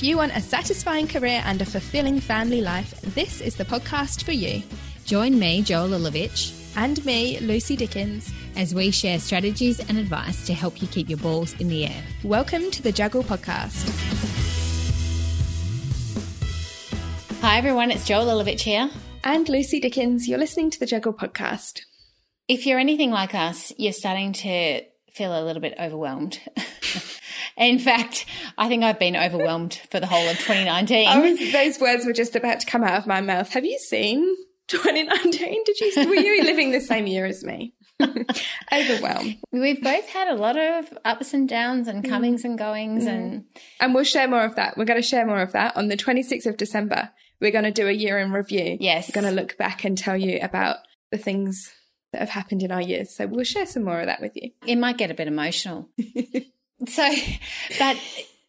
If you want a satisfying career and a fulfilling family life, this is the podcast for you. Join me, Joel Lilovich, And me, Lucy Dickens. as we share strategies and advice to help you keep your balls in the air. Welcome to the Juggle Podcast. Hi, everyone. It's Joel Lilovich here. And Lucy Dickens, you're listening to the Juggle Podcast. If you're anything like us, you're starting to feel a little bit overwhelmed. In fact, I think I've been overwhelmed for the whole of 2019. I was, those words were just about to come out of my mouth. Have you seen 2019? Did you? Were you living the same year as me? Overwhelmed. We've both had a lot of ups and downs and comings and goings and mm. And we'll share more of that. We're going to share more of that on the 26th of December. We're going to do a year in review. Yes. We're going to look back and tell you about the things that have happened in our years. So we'll share some more of that with you. it might get a bit emotional. so, but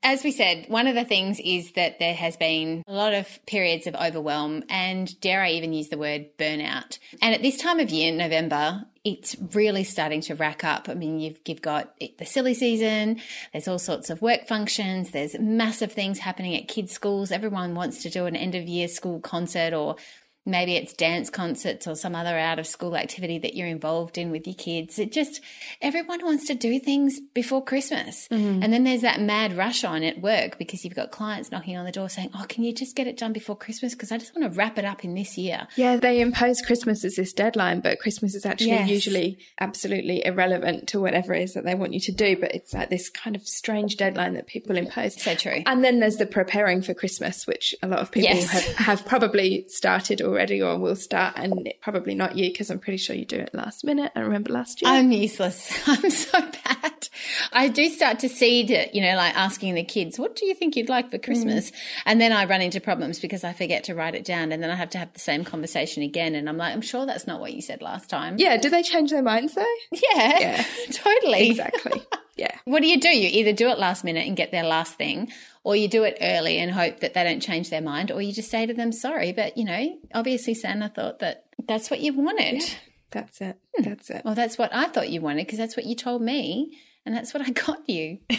as we said, one of the things is that there has been a lot of periods of overwhelm and dare I even use the word burnout. And at this time of year, November, it's really starting to rack up. I mean, you've, you've got the silly season. There's all sorts of work functions. There's massive things happening at kids' schools. Everyone wants to do an end of year school concert or maybe it's dance concerts or some other out of school activity that you're involved in with your kids. It just, everyone wants to do things before Christmas. Mm-hmm. And then there's that mad rush on at work because you've got clients knocking on the door saying, Oh, can you just get it done before Christmas? Because I just want to wrap it up in this year. Yeah, they impose Christmas as this deadline, but Christmas is actually Yes. usually absolutely irrelevant to whatever it is that they want you to do. But it's like this kind of strange deadline that people impose. So true. And then there's the preparing for Christmas, which a lot of people Yes. have, have probably started already or we'll start, and probably not you because I'm pretty sure you do it last minute. I remember last year. I'm useless. I'm so bad. I do start to seed it, you know, like asking the kids, what do you think you'd like for mm. Christmas? And then I run into problems because I forget to write it down and then I have to have the same conversation again. And I'm like, I'm sure that's not what you said last time. yeah, do they change their minds though? Yeah, Yeah. totally. Exactly. yeah. What do you do? You either do it last minute and get their last thing, or you do it early and hope that they don't change their mind, or you just say to them, sorry, but you know, obviously Santa thought that that's what you wanted. That's it. Hmm. That's it. Well, that's what I thought you wanted because that's what you told me, and that's what I got you.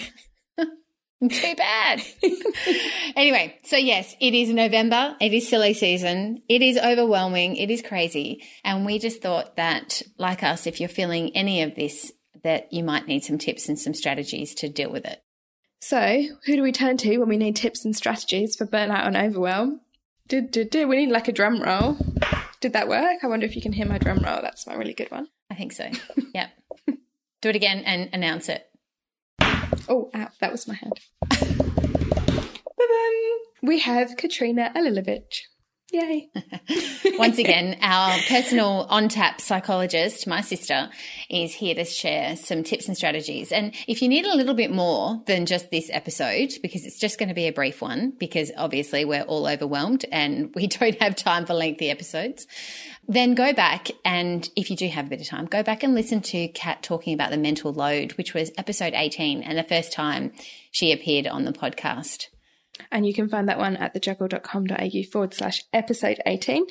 Too bad. anyway, so yes, it is November. It is silly season. It is overwhelming. It is crazy. And we just thought that, like us, if you're feeling any of this, that you might need some tips and some strategies to deal with it. So, who do we turn to when we need tips and strategies for burnout and overwhelm? Did, did, did. We need like a drum roll. Did that work? I wonder if you can hear my drum roll. That's my really good one. I think so. yep. Do it again and announce it. Oh, ow, that was my hand. We have Katrina Alilovich. Yay. Once again, our personal on tap psychologist, my sister, is here to share some tips and strategies. And if you need a little bit more than just this episode, because it's just going to be a brief one, because obviously we're all overwhelmed and we don't have time for lengthy episodes, then go back and if you do have a bit of time, go back and listen to Kat talking about the mental load, which was episode 18 and the first time she appeared on the podcast. And you can find that one at thejuggle.com.au forward slash episode 18.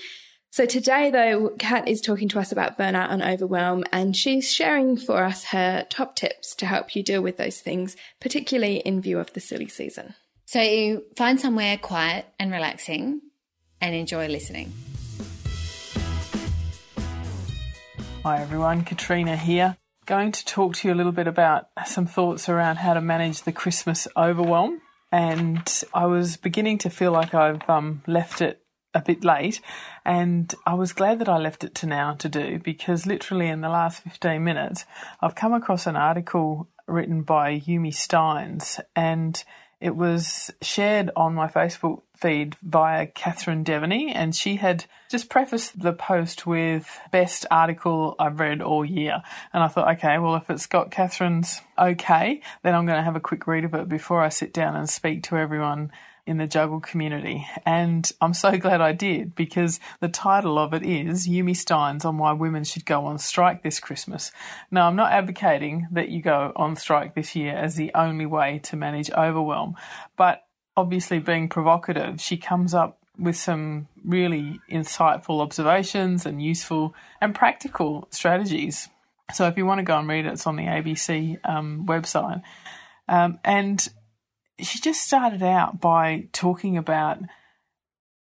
So today, though, Kat is talking to us about burnout and overwhelm, and she's sharing for us her top tips to help you deal with those things, particularly in view of the silly season. So find somewhere quiet and relaxing and enjoy listening. Hi everyone, Katrina here. Going to talk to you a little bit about some thoughts around how to manage the Christmas overwhelm. And I was beginning to feel like I've um, left it a bit late, and I was glad that I left it to now to do because literally in the last 15 minutes, I've come across an article written by Yumi Stynes, and it was shared on my Facebook feed via Catherine Devaney, and she had just prefaced the post with best article I've read all year. And I thought, okay, well, if it's got Catherine's okay, then I'm going to have a quick read of it before I sit down and speak to everyone in the juggle community. And I'm so glad I did because the title of it is Yumi Stynes on why women should go on strike this Christmas. Now, I'm not advocating that you go on strike this year as the only way to manage overwhelm, but obviously being provocative, she comes up with some really insightful observations and useful and practical strategies. So if you want to go and read it, it's on the ABC um, website. Um, and she just started out by talking about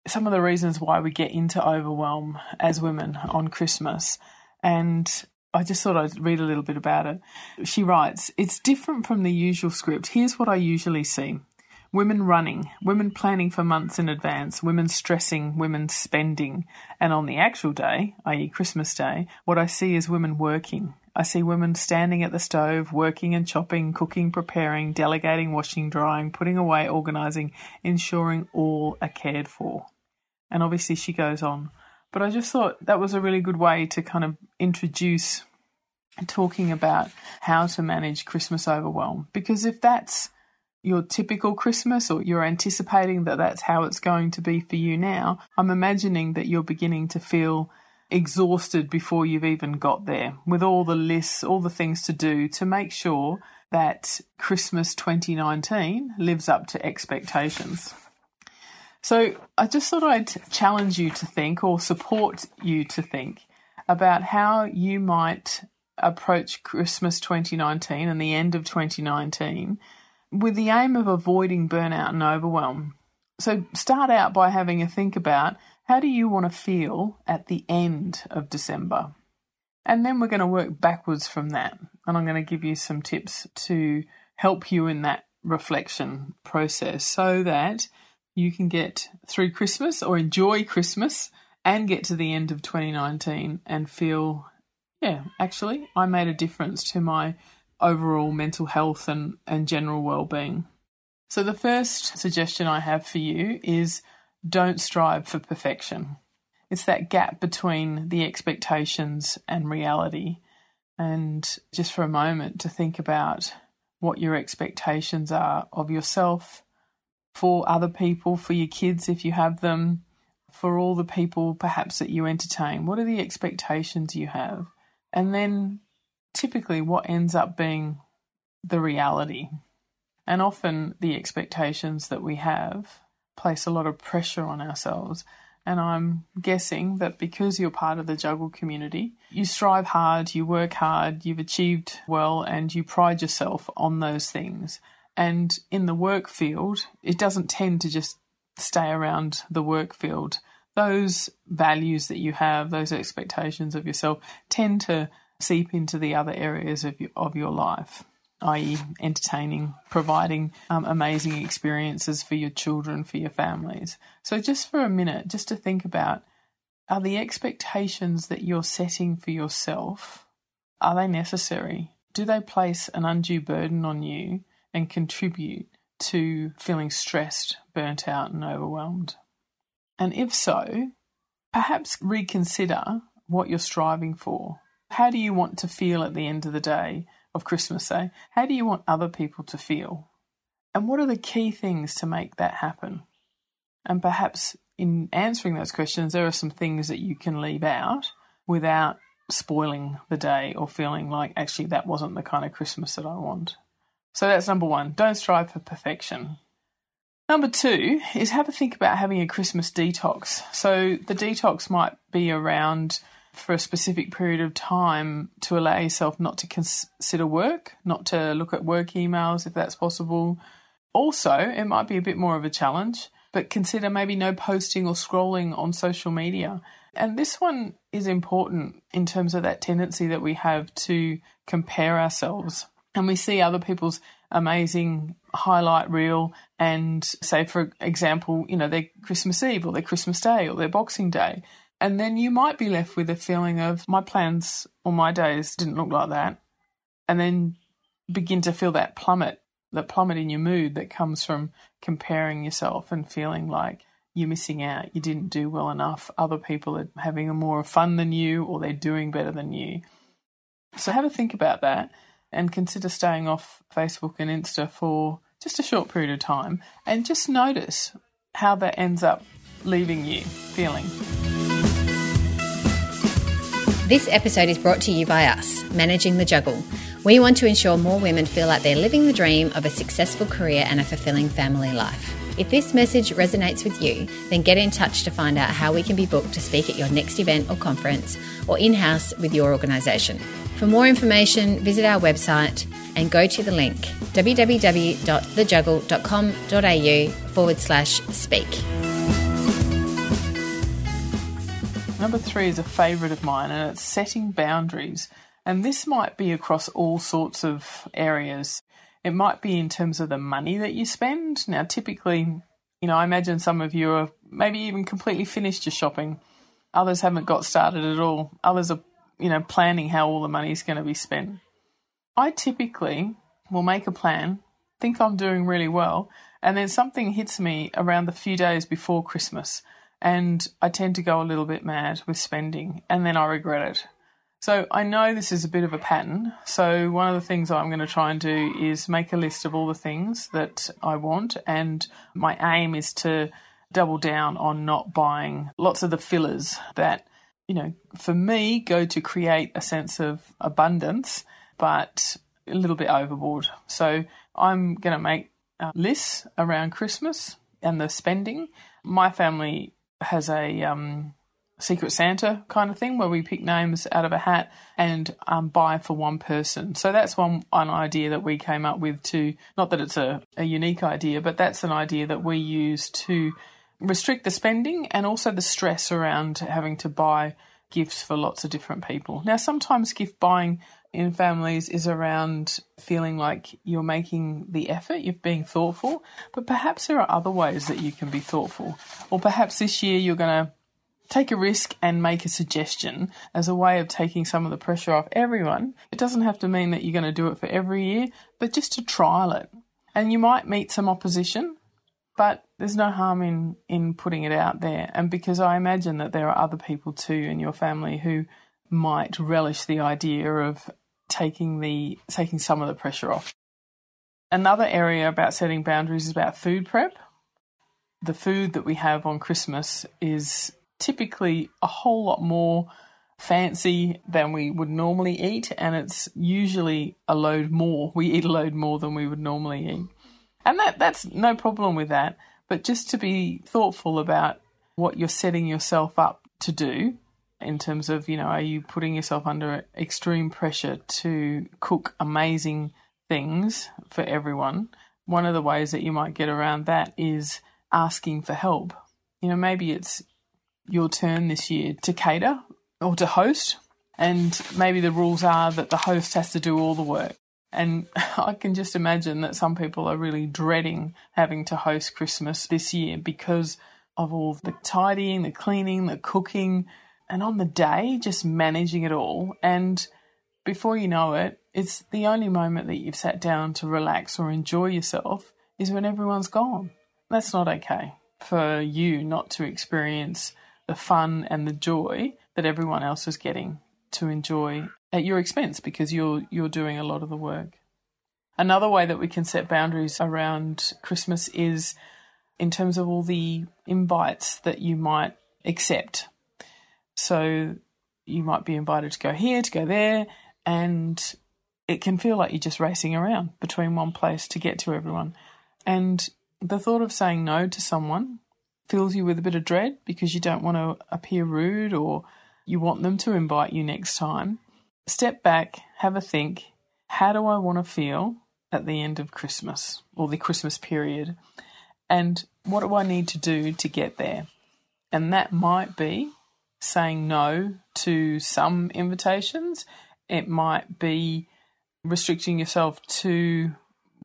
some of the reasons why we get into overwhelm as women on Christmas. And I just thought I'd read a little bit about it. She writes, It's different from the usual script. Here's what I usually see women running, women planning for months in advance, women stressing, women spending. And on the actual day, i.e., Christmas Day, what I see is women working. I see women standing at the stove, working and chopping, cooking, preparing, delegating, washing, drying, putting away, organising, ensuring all are cared for. And obviously, she goes on. But I just thought that was a really good way to kind of introduce talking about how to manage Christmas overwhelm. Because if that's your typical Christmas or you're anticipating that that's how it's going to be for you now, I'm imagining that you're beginning to feel exhausted before you've even got there with all the lists, all the things to do to make sure that Christmas 2019 lives up to expectations. So I just thought I'd challenge you to think or support you to think about how you might approach Christmas 2019 and the end of 2019 with the aim of avoiding burnout and overwhelm. So start out by having a think about how do you want to feel at the end of December? And then we're going to work backwards from that. And I'm going to give you some tips to help you in that reflection process so that you can get through Christmas or enjoy Christmas and get to the end of 2019 and feel, yeah, actually, I made a difference to my overall mental health and, and general well-being. So the first suggestion I have for you is don't strive for perfection. It's that gap between the expectations and reality. And just for a moment to think about what your expectations are of yourself, for other people, for your kids if you have them, for all the people perhaps that you entertain. What are the expectations you have? And then typically what ends up being the reality. And often the expectations that we have place a lot of pressure on ourselves. And I'm guessing that because you're part of the juggle community, you strive hard, you work hard, you've achieved well, and you pride yourself on those things. And in the work field, it doesn't tend to just stay around the work field. Those values that you have, those expectations of yourself, tend to seep into the other areas of your, of your life, i.e., entertaining, providing um, amazing experiences for your children, for your families. So, just for a minute, just to think about are the expectations that you're setting for yourself are they necessary? Do they place an undue burden on you and contribute to feeling stressed, burnt out, and overwhelmed? And if so, perhaps reconsider what you're striving for how do you want to feel at the end of the day of Christmas Day? How do you want other people to feel? And what are the key things to make that happen? And perhaps in answering those questions, there are some things that you can leave out without spoiling the day or feeling like actually that wasn't the kind of Christmas that I want. So that's number one. Don't strive for perfection. Number two is have a think about having a Christmas detox. So the detox might be around for a specific period of time to allow yourself not to consider work, not to look at work emails if that's possible. Also, it might be a bit more of a challenge, but consider maybe no posting or scrolling on social media. And this one is important in terms of that tendency that we have to compare ourselves. And we see other people's amazing highlight reel and say, for example, you know, their Christmas Eve or their Christmas Day or their Boxing Day. And then you might be left with a feeling of my plans or my days didn't look like that. And then begin to feel that plummet, that plummet in your mood that comes from comparing yourself and feeling like you're missing out, you didn't do well enough, other people are having more fun than you or they're doing better than you. So have a think about that and consider staying off Facebook and Insta for just a short period of time and just notice how that ends up leaving you feeling. This episode is brought to you by us, Managing the Juggle. We want to ensure more women feel like they're living the dream of a successful career and a fulfilling family life. If this message resonates with you, then get in touch to find out how we can be booked to speak at your next event or conference or in house with your organisation. For more information, visit our website and go to the link www.thejuggle.com.au forward slash speak. Number three is a favourite of mine, and it's setting boundaries. And this might be across all sorts of areas. It might be in terms of the money that you spend. Now, typically, you know, I imagine some of you are maybe even completely finished your shopping. Others haven't got started at all. Others are, you know, planning how all the money is going to be spent. I typically will make a plan, think I'm doing really well, and then something hits me around the few days before Christmas, and I tend to go a little bit mad with spending, and then I regret it. So I know this is a bit of a pattern. So one of the things I'm going to try and do is make a list of all the things that I want, and my aim is to double down on not buying lots of the fillers that, you know, for me go to create a sense of abundance, but a little bit overboard. So I'm going to make uh, lists around Christmas and the spending. My family has a um, Secret Santa kind of thing where we pick names out of a hat and um, buy for one person. So that's one, one idea that we came up with to, not that it's a, a unique idea, but that's an idea that we use to restrict the spending and also the stress around having to buy gifts for lots of different people. Now, sometimes gift buying in families is around feeling like you're making the effort, you're being thoughtful, but perhaps there are other ways that you can be thoughtful. Or perhaps this year you're going to take a risk and make a suggestion as a way of taking some of the pressure off everyone. It doesn't have to mean that you're going to do it for every year, but just to trial it. And you might meet some opposition, but there's no harm in, in putting it out there. And because I imagine that there are other people too in your family who might relish the idea of taking the taking some of the pressure off. Another area about setting boundaries is about food prep. The food that we have on Christmas is typically a whole lot more fancy than we would normally eat, and it's usually a load more. We eat a load more than we would normally eat. And that that's no problem with that, but just to be thoughtful about what you're setting yourself up to do in terms of, you know, are you putting yourself under extreme pressure to cook amazing things for everyone? One of the ways that you might get around that is asking for help. You know, maybe it's your turn this year to cater or to host, and maybe the rules are that the host has to do all the work. And I can just imagine that some people are really dreading having to host Christmas this year because of all the tidying, the cleaning, the cooking, and on the day, just managing it all. And before you know it, it's the only moment that you've sat down to relax or enjoy yourself is when everyone's gone. That's not okay for you not to experience the fun and the joy that everyone else is getting to enjoy at your expense because you're you're doing a lot of the work. Another way that we can set boundaries around Christmas is in terms of all the invites that you might accept. So you might be invited to go here, to go there, and it can feel like you're just racing around between one place to get to everyone. And the thought of saying no to someone fills you with a bit of dread because you don't want to appear rude or you want them to invite you next time. Step back, have a think. How do I want to feel at the end of Christmas or the Christmas period? And what do I need to do to get there? And that might be saying no to some invitations. It might be restricting yourself to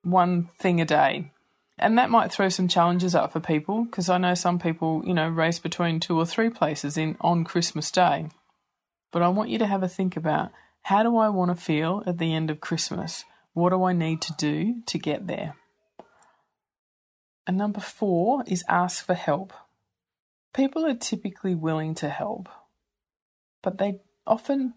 one thing a day. And that might throw some challenges up for people because I know some people, you know, race between two or three places in on Christmas Day. But I want you to have a think about how do I want to feel at the end of Christmas? What do I need to do to get there? And number four is ask for help. People are typically willing to help, but they often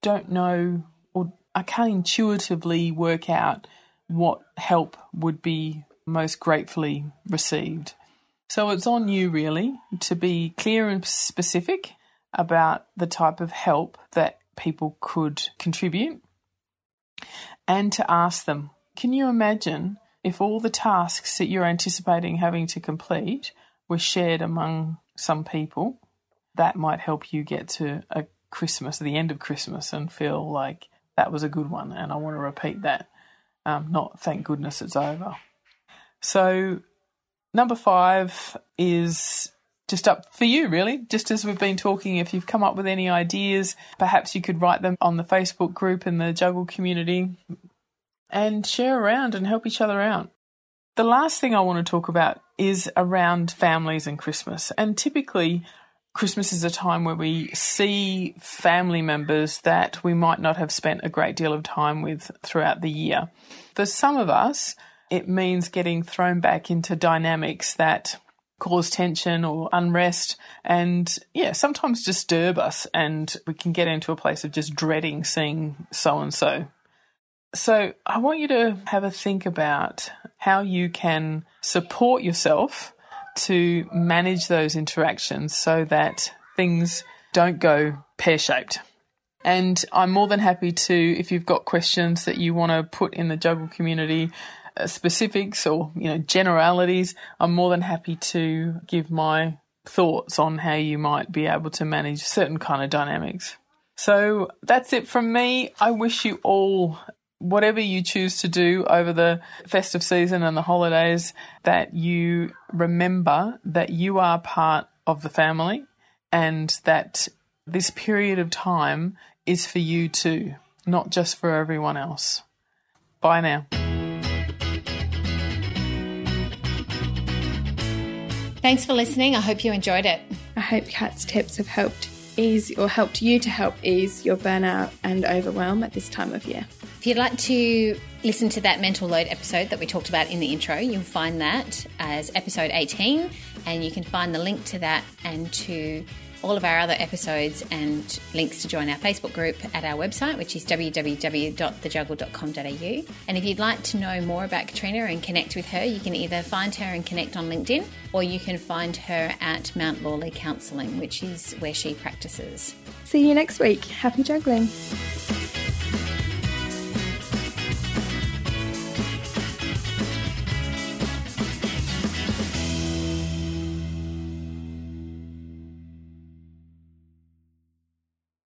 don't know or I can't intuitively work out what help would be most gratefully received. So it's on you really to be clear and specific about the type of help that people could contribute and to ask them, can you imagine if all the tasks that you're anticipating having to complete were shared among some people, that might help you get to a Christmas, the end of Christmas, and feel like that was a good one, and I want to repeat that. Um, not thank goodness it's over. So, number five is just up for you, really. Just as we've been talking, if you've come up with any ideas, perhaps you could write them on the Facebook group in the Juggle community and share around and help each other out. The last thing I want to talk about is around families and Christmas. And typically, Christmas is a time where we see family members that we might not have spent a great deal of time with throughout the year. For some of us, it means getting thrown back into dynamics that cause tension or unrest. And yeah sometimes disturb us and we can get into a place of just dreading seeing so and so so i want you to have a think about how you can support yourself to manage those interactions so that things don't go pear shaped and I'm more than happy to, if you've got questions that you want to put in the juggle community, Uh, specifics or you know generalities, I'm more than happy to give my thoughts on how you might be able to manage certain kind of dynamics. So that's it from me. I wish you all whatever you choose to do over the festive season and the holidays that you remember that you are part of the family and that this period of time is for you too, not just for everyone else. Bye now. Thanks for listening. I hope you enjoyed it. I hope Kat's tips have helped ease or helped you to help ease your burnout and overwhelm at this time of year. If you'd like to listen to that mental load episode that we talked about in the intro, you'll find that as episode 18, and you can find the link to that and to all of our other episodes and links to join our Facebook group at our website, which is www.thejuggle.com.au. And if you'd like to know more about Katrina and connect with her, you can either find her and connect on LinkedIn, or you can find her at Mount Lawley Counselling, which is where she practices. See you next week. Happy juggling.